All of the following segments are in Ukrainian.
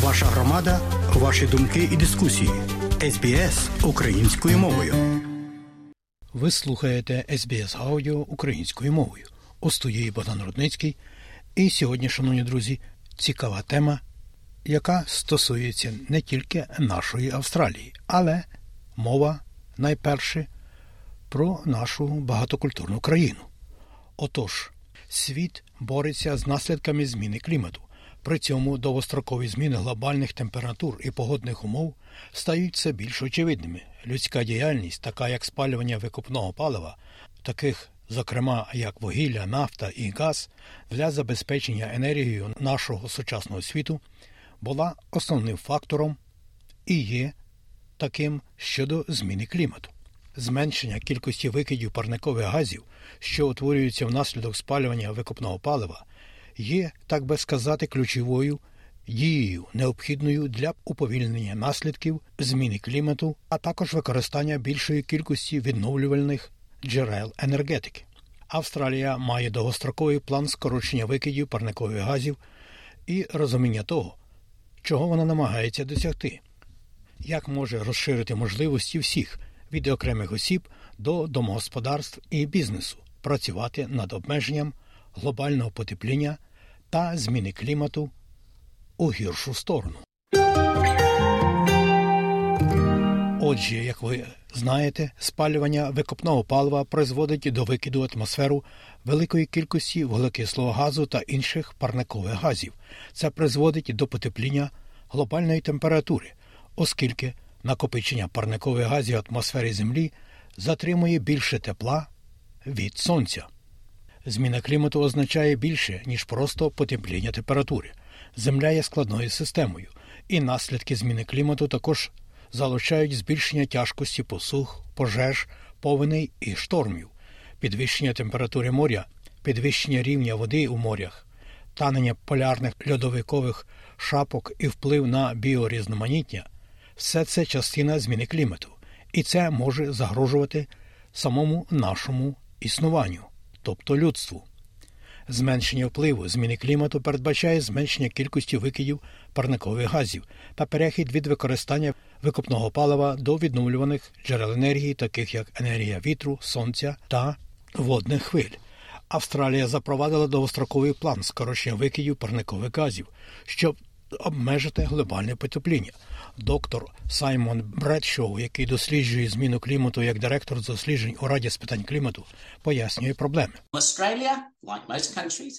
Ваша громада, ваші думки і дискусії. СБС українською мовою. Ви слухаєте СБС Аудіо українською мовою. У студії Богдан Рудницький. І сьогодні, шановні друзі, цікава тема, яка стосується не тільки нашої Австралії, але мова найперше про нашу багатокультурну країну. Отож, світ бореться з наслідками зміни клімату. При цьому довгострокові зміни глобальних температур і погодних умов стають все більш очевидними. Людська діяльність, така як спалювання викопного палива, таких, зокрема як вугілля, нафта і газ, для забезпечення енергією нашого сучасного світу, була основним фактором і є таким щодо зміни клімату. Зменшення кількості викидів парникових газів, що утворюються внаслідок спалювання викопного палива, є, так би сказати, ключовою дією, необхідною для уповільнення наслідків зміни клімату, а також використання більшої кількості відновлювальних джерел енергетики. Австралія має довгостроковий план скорочення викидів парникових газів і розуміння того, чого вона намагається досягти, як може розширити можливості всіх від окремих осіб до домогосподарств і бізнесу, працювати над обмеженням глобального потепління та зміни клімату у гіршу сторону. Отже, як ви знаєте, спалювання викопного палива призводить до викиду в атмосферу великої кількості вуглекислого газу та інших парникових газів. Це призводить до потепління глобальної температури, оскільки накопичення парникових газів в атмосфері Землі затримує більше тепла від сонця. Зміна клімату означає більше, ніж просто потепління температури. Земля є складною системою, і наслідки зміни клімату також залучають збільшення тяжкості посух, пожеж, повеней і штормів, підвищення температури моря, підвищення рівня води у морях, танення полярних льодовикових шапок і вплив на біорізноманіття все це частина зміни клімату, і це може загрожувати самому нашому існуванню, тобто людству. Зменшення впливу зміни клімату передбачає зменшення кількості викидів парникових газів та перехід від використання викопного палива до відновлюваних джерел енергії, таких як енергія вітру, сонця та водних хвиль. Австралія запровадила довгостроковий план скорочення викидів парникових газів, щоб обмежити глобальне потепління. Доктор Саймон Бредшоу, який досліджує зміну клімату як директор досліджень у Раді з питань клімату, пояснює проблеми.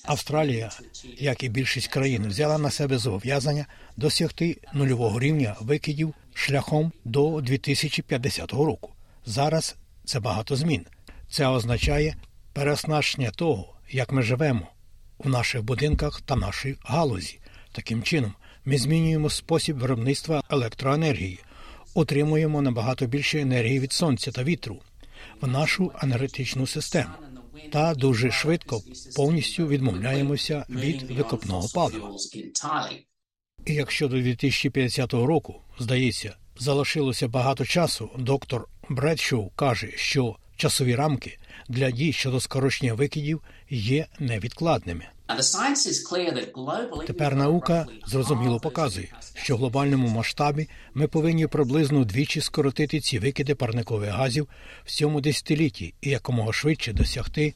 Австралія, як і більшість країн, взяла на себе зобов'язання досягти нульового рівня викидів шляхом до 2050 року. Зараз це багато змін. Це означає переоснащення того, як ми живемо в наших будинках та нашій галузі. Таким чином, ми змінюємо спосіб виробництва електроенергії, отримуємо набагато більше енергії від сонця та вітру в нашу енергетичну систему та дуже швидко повністю відмовляємося від викопного палива. І якщо до 2050 року, здається, залишилося багато часу, доктор Бредшоу каже, що часові рамки для дій щодо скорочення викидів є невідкладними. Тепер наука зрозуміло показує, що в глобальному масштабі ми повинні приблизно вдвічі скоротити ці викиди парникових газів в цьому десятилітті і якомога швидше досягти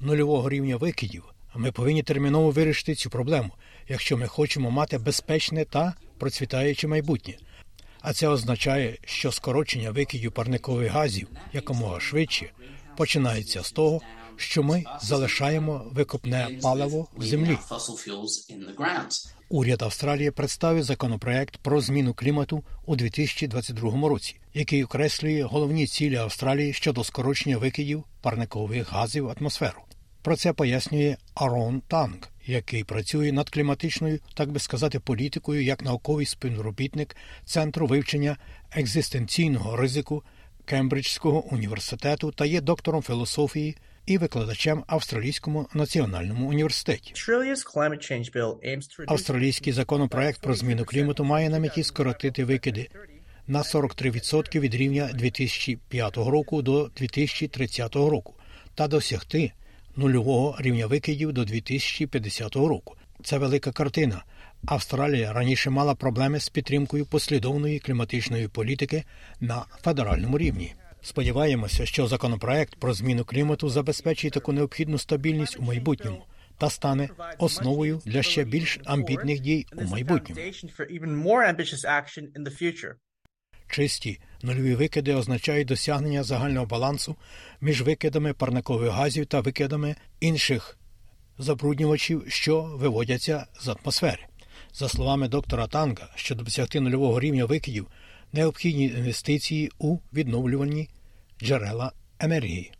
нульового рівня викидів. Ми повинні терміново вирішити цю проблему, якщо ми хочемо мати безпечне та процвітаюче майбутнє. А це означає, що скорочення викидів парникових газів якомога швидше починається з того, що ми залишаємо викопне паливо в землі. Уряд Австралії представив законопроект про зміну клімату у 2022 році, який окреслює головні цілі Австралії щодо скорочення викидів парникових газів в атмосферу. Про це пояснює Арон Танк, який працює над кліматичною, так би сказати, політикою як науковий співробітник Центру вивчення екзистенційного ризику Кембриджського університету та є доктором філософії і викладачем Австралійському національному університеті. Австралійський законопроект про зміну клімату має на меті скоротити викиди на 43% від рівня 2005 року до 2030 року та досягти нульового рівня викидів до 2050 року. Це велика картина, Австралія раніше мала проблеми з підтримкою послідовної кліматичної політики на федеральному рівні. Сподіваємося, що законопроект про зміну клімату забезпечить таку необхідну стабільність у майбутньому та стане основою для ще більш амбітних дій у майбутньому. Чисті нульові викиди означають досягнення загального балансу між викидами парникових газів та викидами інших забруднювачів, що виводяться з атмосфери. За словами доктора Танга, щоб досягти нульового рівня викидів, необхідні інвестиції у відновлювальні джерела енергії.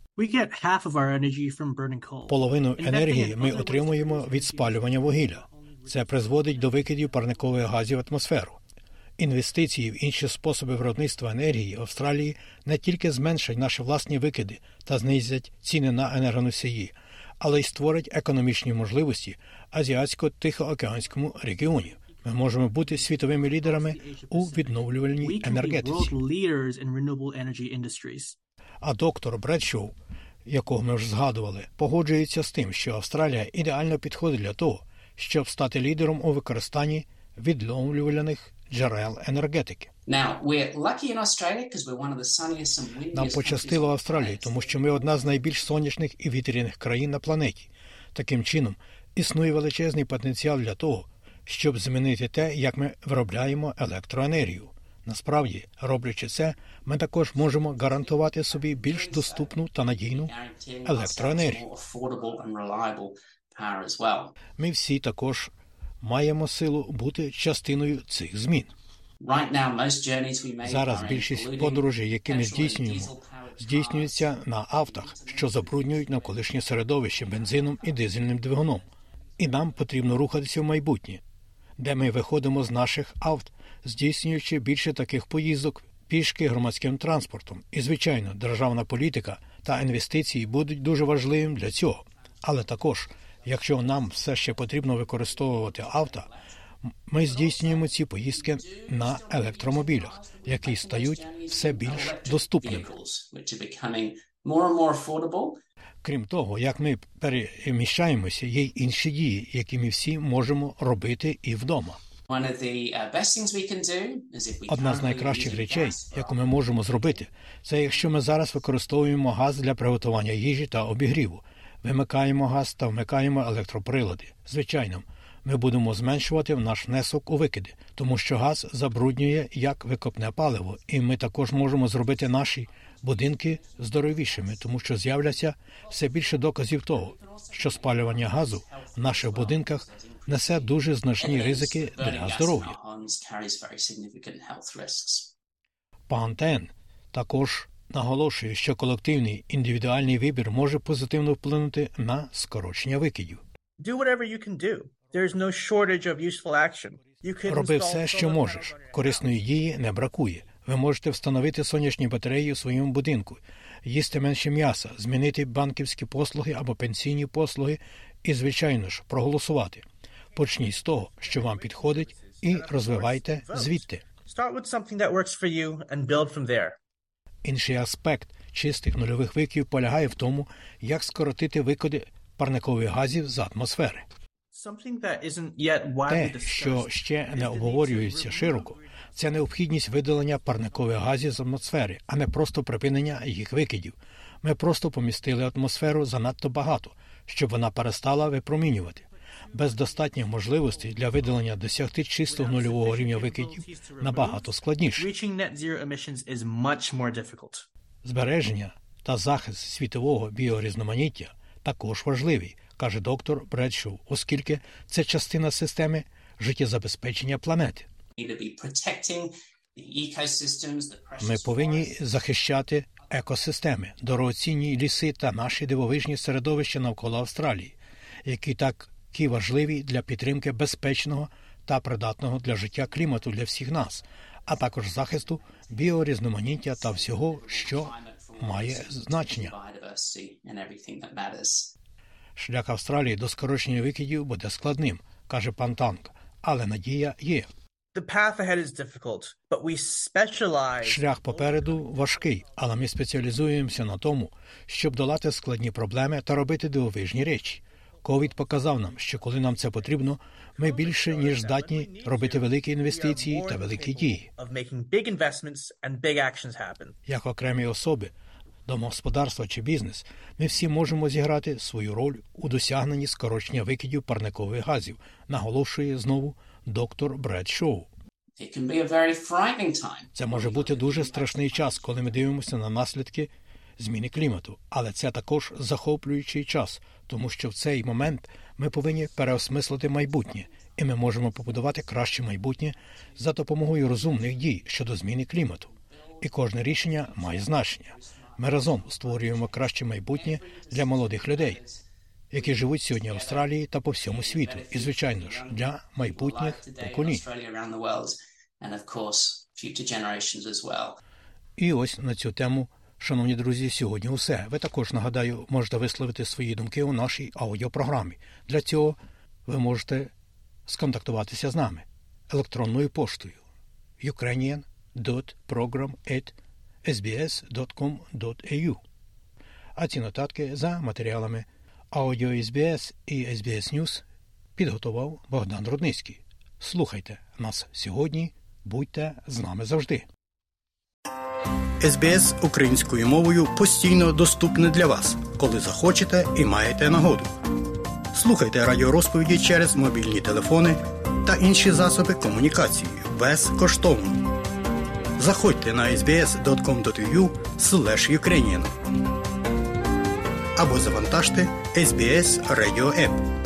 Половину енергії ми отримуємо від спалювання вугілля. Це призводить до викидів парникових газів в атмосферу. Інвестиції в інші способи виробництва енергії в Австралії не тільки зменшать наші власні викиди та знизять ціни на енергоносії, але й створять економічні можливості азіатсько-тихоокеанському регіоні. Ми можемо бути світовими лідерами у відновлювальній енергетиці. А доктор Бредшоу, якого ми вже згадували, погоджується з тим, що Австралія ідеально підходить для того, щоб стати лідером у використанні відновлювальних джерел енергетики. Нам пощастило в Австралії, тому що ми одна з найбільш сонячних і вітряних країн на планеті. Таким чином, існує величезний потенціал для того, щоб змінити те, як ми виробляємо електроенергію. Насправді, роблячи це, ми також можемо гарантувати собі більш доступну та надійну електроенергію. Ми всі також маємо силу бути частиною цих змін. Зараз більшість подорожей, які ми здійснюємо, здійснюються на автах, що забруднюють навколишнє середовище бензином і дизельним двигуном. І нам потрібно рухатися в майбутнє, де ми виходимо з наших авт, здійснюючи більше таких поїздок пішки громадським транспортом. І, звичайно, державна політика та інвестиції будуть дуже важливим для цього. Але також, якщо нам все ще потрібно використовувати авто, ми здійснюємо ці поїздки на електромобілях, які стають все більш доступними. Крім того, як ми переміщаємося, є й інші дії, які ми всі можемо робити і вдома. Одна з найкращих речей, яку ми можемо зробити, це якщо ми зараз використовуємо газ для приготування їжі та обігріву, вимикаємо газ та вмикаємо електроприлади. Звичайно, ми будемо зменшувати наш внесок у викиди, тому що газ забруднює як викопне паливо, і ми також можемо зробити наші будинки здоровішими, тому що з'являться все більше доказів того, що спалювання газу в наших будинках несе дуже значні ризики для здоров'я. Пан Тен також наголошує, що колективний індивідуальний вибір може позитивно вплинути на скорочення викидів. Роби все, що можеш. Корисної дії не бракує. Ви можете встановити сонячні батареї у своєму будинку, їсти менше м'яса, змінити банківські послуги або пенсійні послуги і, звичайно ж, проголосувати. Почніть з того, що вам підходить, і розвивайте звідти. Інший аспект чистих нульових викидів полягає в тому, як скоротити викиди парникових газів з атмосфери. Те, що ще не обговорюється широко, це необхідність видалення парникових газів з атмосфери, а не просто припинення їх викидів. Ми просто помістили атмосферу занадто багато, щоб вона перестала випромінювати. Без достатніх можливостей для видалення досягти чистого нульового рівня викидів набагато складніше. Збереження та захист світового біорізноманіття також важливий, каже доктор Бредшоу, оскільки це частина системи життєзабезпечення планети. Ми повинні захищати екосистеми, дорогоцінні ліси та наші дивовижні середовища навколо Австралії, які такі важливі для підтримки безпечного та придатного для життя клімату для всіх нас, а також захисту біорізноманіття та всього, що має значення. Шлях Австралії до скорочення викидів буде складним, каже пан Танк, але надія є. Шлях попереду важкий, але ми спеціалізуємося на тому, щоб долати складні проблеми та робити дивовижні речі. Ковід показав нам, що коли нам це потрібно, ми більше ніж здатні робити великі інвестиції та великі дії. Як окремі особи, домогосподарства чи бізнес, ми всі можемо зіграти свою роль у досягненні скорочення викидів парникових газів, наголошує знову доктор Бред Шоу. Це може бути дуже страшний час, коли ми дивимося на наслідки зміни клімату, але це також захоплюючий час, тому що в цей момент ми повинні переосмислити майбутнє, і ми можемо побудувати краще майбутнє за допомогою розумних дій щодо зміни клімату. І кожне рішення має значення. Ми разом створюємо краще майбутнє для молодих людей, які живуть сьогодні в Австралії та по всьому світу, і звичайно ж для майбутніх поколінь. І ось на цю тему Шановні друзі, сьогодні усе. Ви також нагадаю, можете висловити свої думки у нашій аудіопрограмі. Для цього ви можете сконтактуватися з нами електронною поштою ukrainian.program.sbs.com.au А ці нотатки за матеріалами Аудіо SBS і SBS News підготував Богдан Рудницький. Слухайте нас сьогодні, будьте з нами завжди. СБС українською мовою постійно доступне для вас, коли захочете і маєте нагоду. Слухайте радіорозповіді через мобільні телефони та інші засоби комунікації безкоштовно. Заходьте на sbs.com.au Ukrainian або завантажте SBS Radio App.